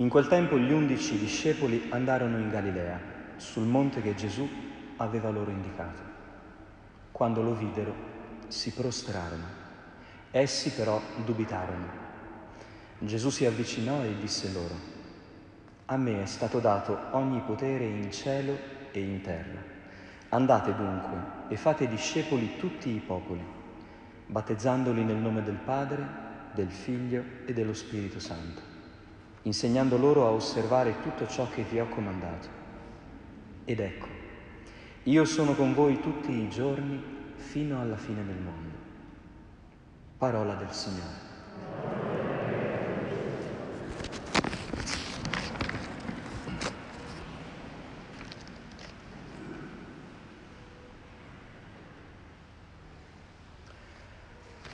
In quel tempo gli undici discepoli andarono in Galilea, sul monte che Gesù aveva loro indicato. Quando lo videro, si prostrarono. Essi però dubitarono. Gesù si avvicinò e disse loro, A me è stato dato ogni potere in cielo e in terra. Andate dunque e fate discepoli tutti i popoli, battezzandoli nel nome del Padre, del Figlio e dello Spirito Santo insegnando loro a osservare tutto ciò che vi ho comandato. Ed ecco, io sono con voi tutti i giorni fino alla fine del mondo. Parola del Signore.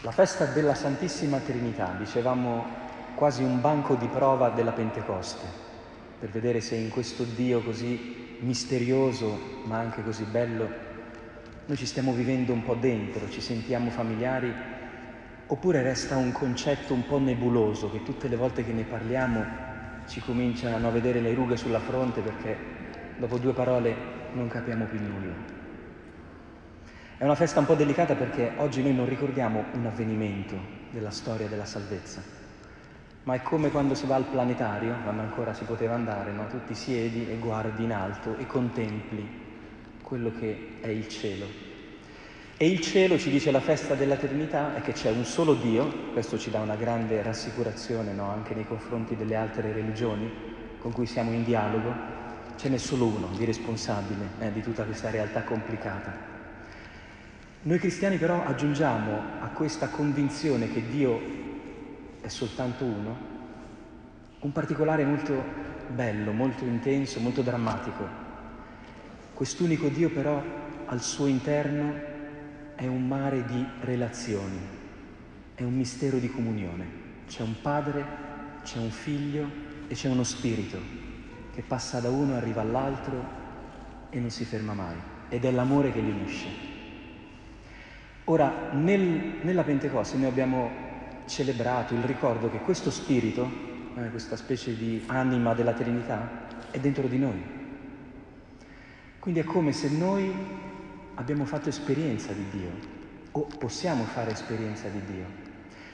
La festa della Santissima Trinità, dicevamo quasi un banco di prova della Pentecoste, per vedere se in questo Dio così misterioso, ma anche così bello, noi ci stiamo vivendo un po' dentro, ci sentiamo familiari, oppure resta un concetto un po' nebuloso che tutte le volte che ne parliamo ci cominciano a vedere le rughe sulla fronte perché dopo due parole non capiamo più nulla. È una festa un po' delicata perché oggi noi non ricordiamo un avvenimento della storia della salvezza, ma è come quando si va al planetario, quando ancora si poteva andare, no? tu ti siedi e guardi in alto e contempli quello che è il cielo. E il cielo, ci dice la festa della Trinità, è che c'è un solo Dio, questo ci dà una grande rassicurazione no? anche nei confronti delle altre religioni con cui siamo in dialogo, ce n'è solo uno di responsabile eh, di tutta questa realtà complicata. Noi cristiani però aggiungiamo a questa convinzione che Dio è soltanto uno, un particolare molto bello, molto intenso, molto drammatico. Quest'unico Dio però al suo interno è un mare di relazioni, è un mistero di comunione. C'è un padre, c'è un figlio e c'è uno spirito che passa da uno, arriva all'altro e non si ferma mai. Ed è l'amore che li unisce. Ora, nel, nella Pentecoste noi abbiamo celebrato il ricordo che questo spirito, eh, questa specie di anima della Trinità, è dentro di noi. Quindi è come se noi abbiamo fatto esperienza di Dio o possiamo fare esperienza di Dio.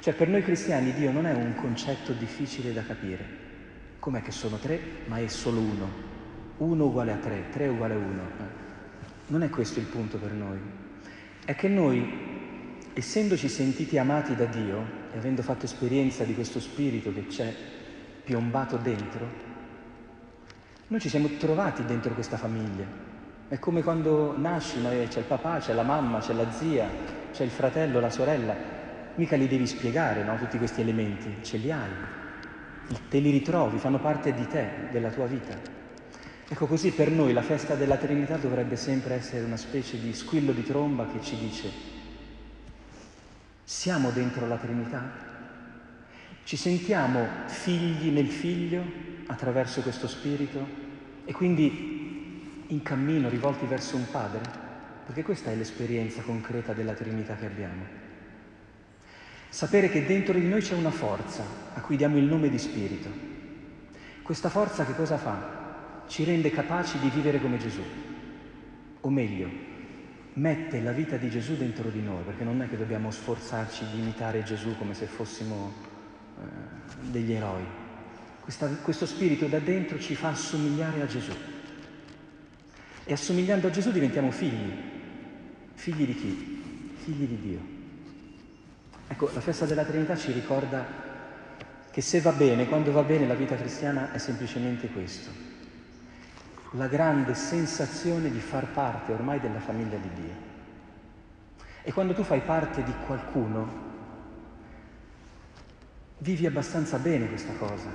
Cioè per noi cristiani Dio non è un concetto difficile da capire. Com'è che sono tre, ma è solo uno. Uno uguale a tre, tre uguale a uno. Eh. Non è questo il punto per noi. È che noi essendoci sentiti amati da Dio e avendo fatto esperienza di questo spirito che c'è piombato dentro, noi ci siamo trovati dentro questa famiglia. È come quando nasci, no? c'è il papà, c'è la mamma, c'è la zia, c'è il fratello, la sorella. Mica li devi spiegare, no? Tutti questi elementi, ce li hai. Te li ritrovi, fanno parte di te, della tua vita. Ecco così per noi la festa della Trinità dovrebbe sempre essere una specie di squillo di tromba che ci dice siamo dentro la Trinità? Ci sentiamo figli nel Figlio attraverso questo Spirito e quindi in cammino rivolti verso un Padre? Perché questa è l'esperienza concreta della Trinità che abbiamo. Sapere che dentro di noi c'è una forza a cui diamo il nome di Spirito. Questa forza che cosa fa? Ci rende capaci di vivere come Gesù. O meglio, mette la vita di Gesù dentro di noi, perché non è che dobbiamo sforzarci di imitare Gesù come se fossimo eh, degli eroi. Questa, questo spirito da dentro ci fa assomigliare a Gesù. E assomigliando a Gesù diventiamo figli. Figli di chi? Figli di Dio. Ecco, la festa della Trinità ci ricorda che se va bene, quando va bene la vita cristiana è semplicemente questo, la grande sensazione di far parte ormai della famiglia di Dio. E quando tu fai parte di qualcuno, vivi abbastanza bene questa cosa.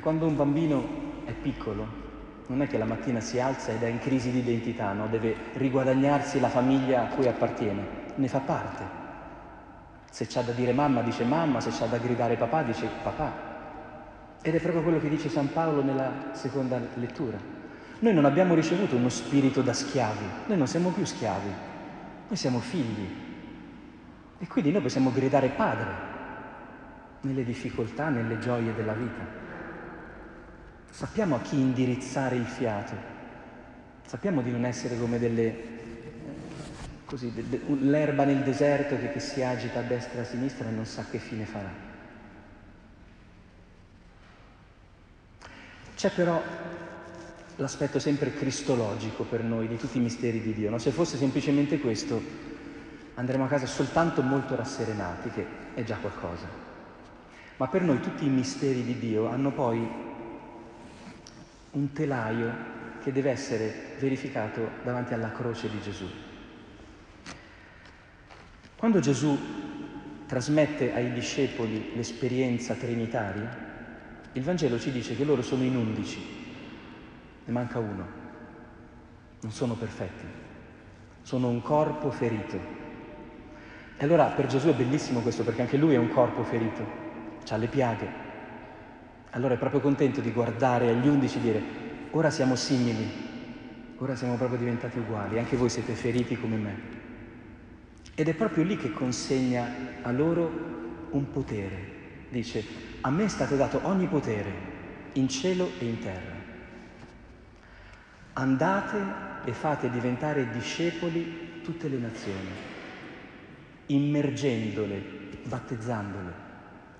Quando un bambino è piccolo, non è che la mattina si alza ed è in crisi di identità, no? deve riguadagnarsi la famiglia a cui appartiene, ne fa parte. Se c'ha da dire mamma dice mamma, se c'ha da gridare papà dice papà. Ed è proprio quello che dice San Paolo nella seconda lettura. Noi non abbiamo ricevuto uno spirito da schiavi, noi non siamo più schiavi, noi siamo figli. E quindi noi possiamo gridare padre nelle difficoltà, nelle gioie della vita. sappiamo a chi indirizzare il fiato, sappiamo di non essere come delle, eh, così, l'erba nel deserto che, che si agita a destra e a sinistra e non sa che fine farà. C'è però l'aspetto sempre cristologico per noi di tutti i misteri di Dio. No? Se fosse semplicemente questo, andremo a casa soltanto molto rasserenati, che è già qualcosa. Ma per noi tutti i misteri di Dio hanno poi un telaio che deve essere verificato davanti alla croce di Gesù. Quando Gesù trasmette ai discepoli l'esperienza trinitaria, il Vangelo ci dice che loro sono in undici, ne manca uno, non sono perfetti, sono un corpo ferito. E allora per Gesù è bellissimo questo perché anche lui è un corpo ferito, ha le piaghe. Allora è proprio contento di guardare agli undici e dire ora siamo simili, ora siamo proprio diventati uguali, anche voi siete feriti come me. Ed è proprio lì che consegna a loro un potere. Dice, a me è stato dato ogni potere in cielo e in terra. Andate e fate diventare discepoli tutte le nazioni, immergendole, battezzandole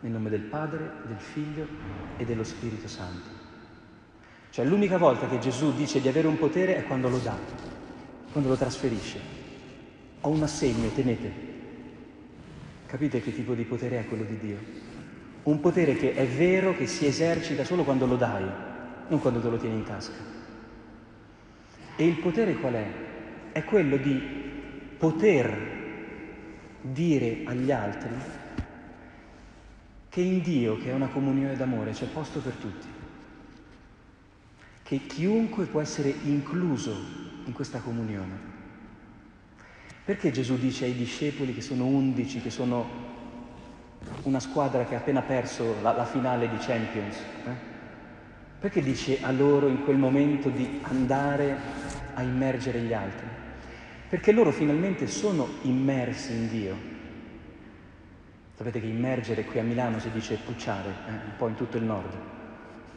nel nome del Padre, del Figlio e dello Spirito Santo. Cioè l'unica volta che Gesù dice di avere un potere è quando lo dà, quando lo trasferisce. Ho un assegno, tenete. Capite che tipo di potere è quello di Dio? Un potere che è vero che si esercita solo quando lo dai, non quando te lo tieni in tasca. E il potere qual è? È quello di poter dire agli altri che in Dio, che è una comunione d'amore, c'è posto per tutti. Che chiunque può essere incluso in questa comunione. Perché Gesù dice ai discepoli che sono undici, che sono una squadra che ha appena perso la, la finale di Champions, eh? perché dice a loro in quel momento di andare a immergere gli altri? Perché loro finalmente sono immersi in Dio. Sapete che immergere qui a Milano si dice pucciare, eh? un po' in tutto il nord.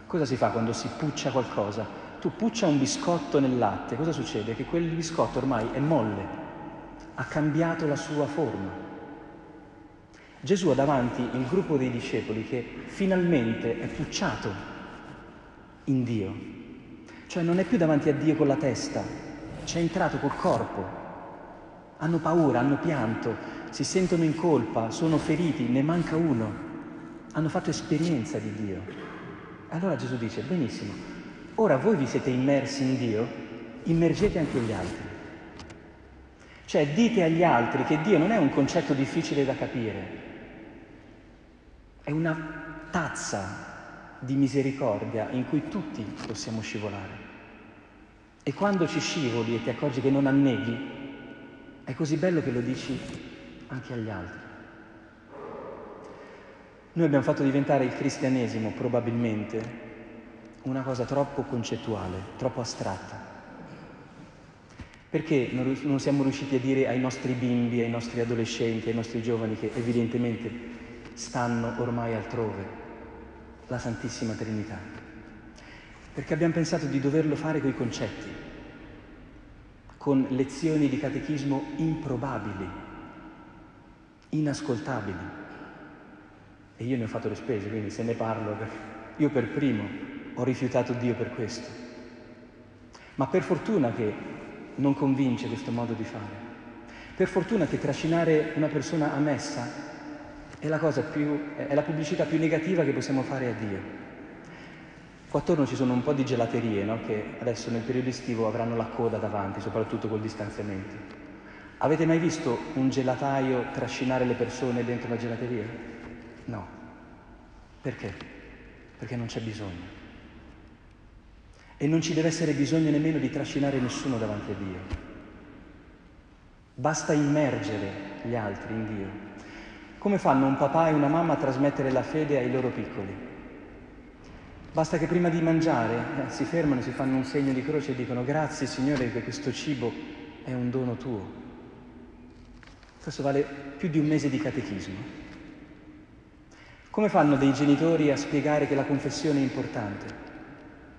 Cosa si fa quando si puccia qualcosa? Tu puccia un biscotto nel latte, cosa succede? Che quel biscotto ormai è molle, ha cambiato la sua forma. Gesù ha davanti il gruppo dei discepoli che finalmente è pucciato in Dio, cioè non è più davanti a Dio con la testa, c'è entrato col corpo. Hanno paura, hanno pianto, si sentono in colpa, sono feriti, ne manca uno. Hanno fatto esperienza di Dio. Allora Gesù dice, benissimo, ora voi vi siete immersi in Dio, immergete anche gli altri. Cioè dite agli altri che Dio non è un concetto difficile da capire, è una tazza di misericordia in cui tutti possiamo scivolare. E quando ci scivoli e ti accorgi che non anneghi, è così bello che lo dici anche agli altri. Noi abbiamo fatto diventare il cristianesimo probabilmente una cosa troppo concettuale, troppo astratta. Perché non siamo riusciti a dire ai nostri bimbi, ai nostri adolescenti, ai nostri giovani che evidentemente stanno ormai altrove, la Santissima Trinità. Perché abbiamo pensato di doverlo fare coi concetti, con lezioni di catechismo improbabili, inascoltabili. E io ne ho fatto le spese, quindi se ne parlo, io per primo ho rifiutato Dio per questo. Ma per fortuna che non convince questo modo di fare. Per fortuna che trascinare una persona a messa è la, più, è la pubblicità più negativa che possiamo fare a Dio. Qua attorno ci sono un po' di gelaterie no? che adesso nel periodo estivo avranno la coda davanti, soprattutto col distanziamento. Avete mai visto un gelataio trascinare le persone dentro la gelateria? No. Perché? Perché non c'è bisogno. E non ci deve essere bisogno nemmeno di trascinare nessuno davanti a Dio. Basta immergere gli altri in Dio. Come fanno un papà e una mamma a trasmettere la fede ai loro piccoli? Basta che prima di mangiare eh, si fermano, si fanno un segno di croce e dicono grazie Signore che questo cibo è un dono tuo. Questo vale più di un mese di catechismo. Come fanno dei genitori a spiegare che la confessione è importante?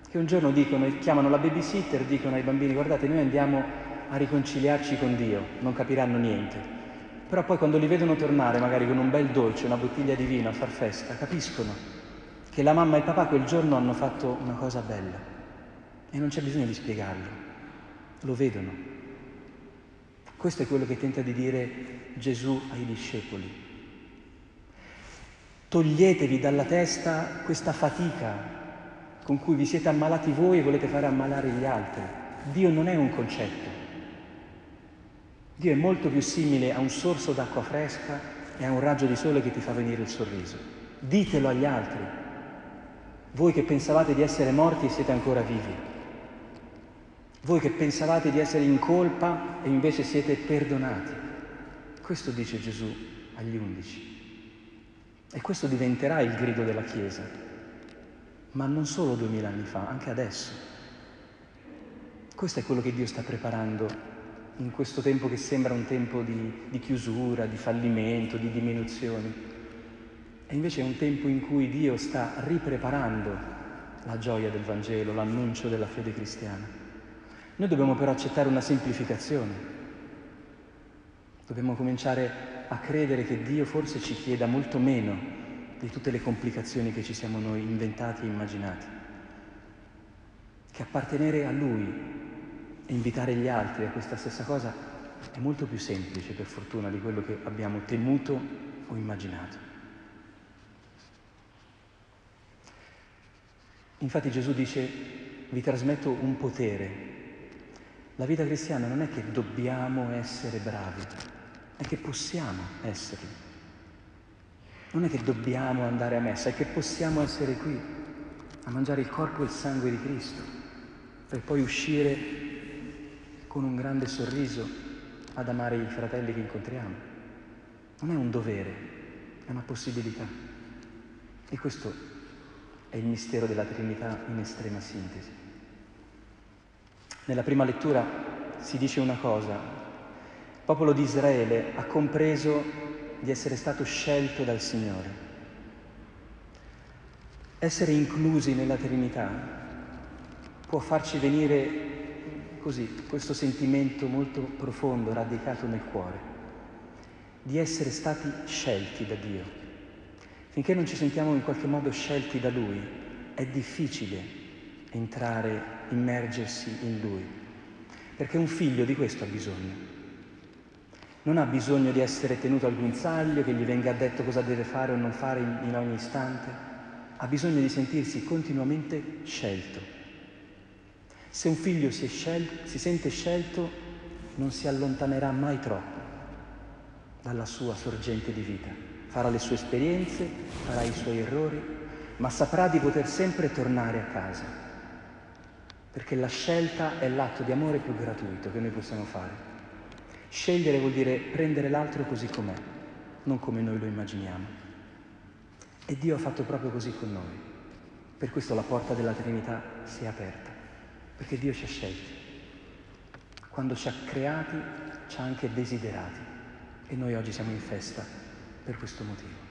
che un giorno dicono, chiamano la babysitter, dicono ai bambini guardate noi andiamo a riconciliarci con Dio, non capiranno niente. Però poi quando li vedono tornare magari con un bel dolce, una bottiglia di vino a far festa, capiscono che la mamma e il papà quel giorno hanno fatto una cosa bella e non c'è bisogno di spiegarlo, lo vedono. Questo è quello che tenta di dire Gesù ai discepoli. Toglietevi dalla testa questa fatica con cui vi siete ammalati voi e volete fare ammalare gli altri. Dio non è un concetto. Dio è molto più simile a un sorso d'acqua fresca e a un raggio di sole che ti fa venire il sorriso. Ditelo agli altri. Voi che pensavate di essere morti e siete ancora vivi. Voi che pensavate di essere in colpa e invece siete perdonati. Questo dice Gesù agli undici. E questo diventerà il grido della Chiesa ma non solo duemila anni fa, anche adesso. Questo è quello che Dio sta preparando in questo tempo che sembra un tempo di, di chiusura, di fallimento, di diminuzioni. E invece è un tempo in cui Dio sta ripreparando la gioia del Vangelo, l'annuncio della fede cristiana. Noi dobbiamo però accettare una semplificazione. Dobbiamo cominciare a credere che Dio forse ci chieda molto meno di tutte le complicazioni che ci siamo noi inventati e immaginati. Che appartenere a Lui invitare gli altri a questa stessa cosa è molto più semplice, per fortuna, di quello che abbiamo temuto o immaginato. Infatti Gesù dice, vi trasmetto un potere. La vita cristiana non è che dobbiamo essere bravi, è che possiamo esserlo. Non è che dobbiamo andare a messa, è che possiamo essere qui a mangiare il corpo e il sangue di Cristo, per poi uscire con un grande sorriso ad amare i fratelli che incontriamo. Non è un dovere, è una possibilità. E questo è il mistero della Trinità in estrema sintesi. Nella prima lettura si dice una cosa, il popolo di Israele ha compreso di essere stato scelto dal Signore. Essere inclusi nella Trinità può farci venire così questo sentimento molto profondo, radicato nel cuore, di essere stati scelti da Dio. Finché non ci sentiamo in qualche modo scelti da Lui, è difficile entrare, immergersi in Lui, perché un figlio di questo ha bisogno non ha bisogno di essere tenuto al guinzaglio, che gli venga detto cosa deve fare o non fare in, ogni istante, ha bisogno di sentirsi continuamente scelto. Se un figlio si, scel- si sente scelto, non si allontanerà mai troppo dalla sua sorgente di vita. Farà le sue esperienze, farà i suoi errori, ma saprà di poter sempre tornare a casa, perché la scelta è l'atto di amore più gratuito che noi possiamo fare. Scegliere vuol dire prendere l'altro così com'è, non come noi lo immaginiamo. E Dio ha fatto proprio così con noi. Per questo la porta della Trinità si è aperta, perché Dio ci ha scelti. Quando ci ha creati, ci ha anche desiderati. E noi oggi siamo in festa per questo motivo.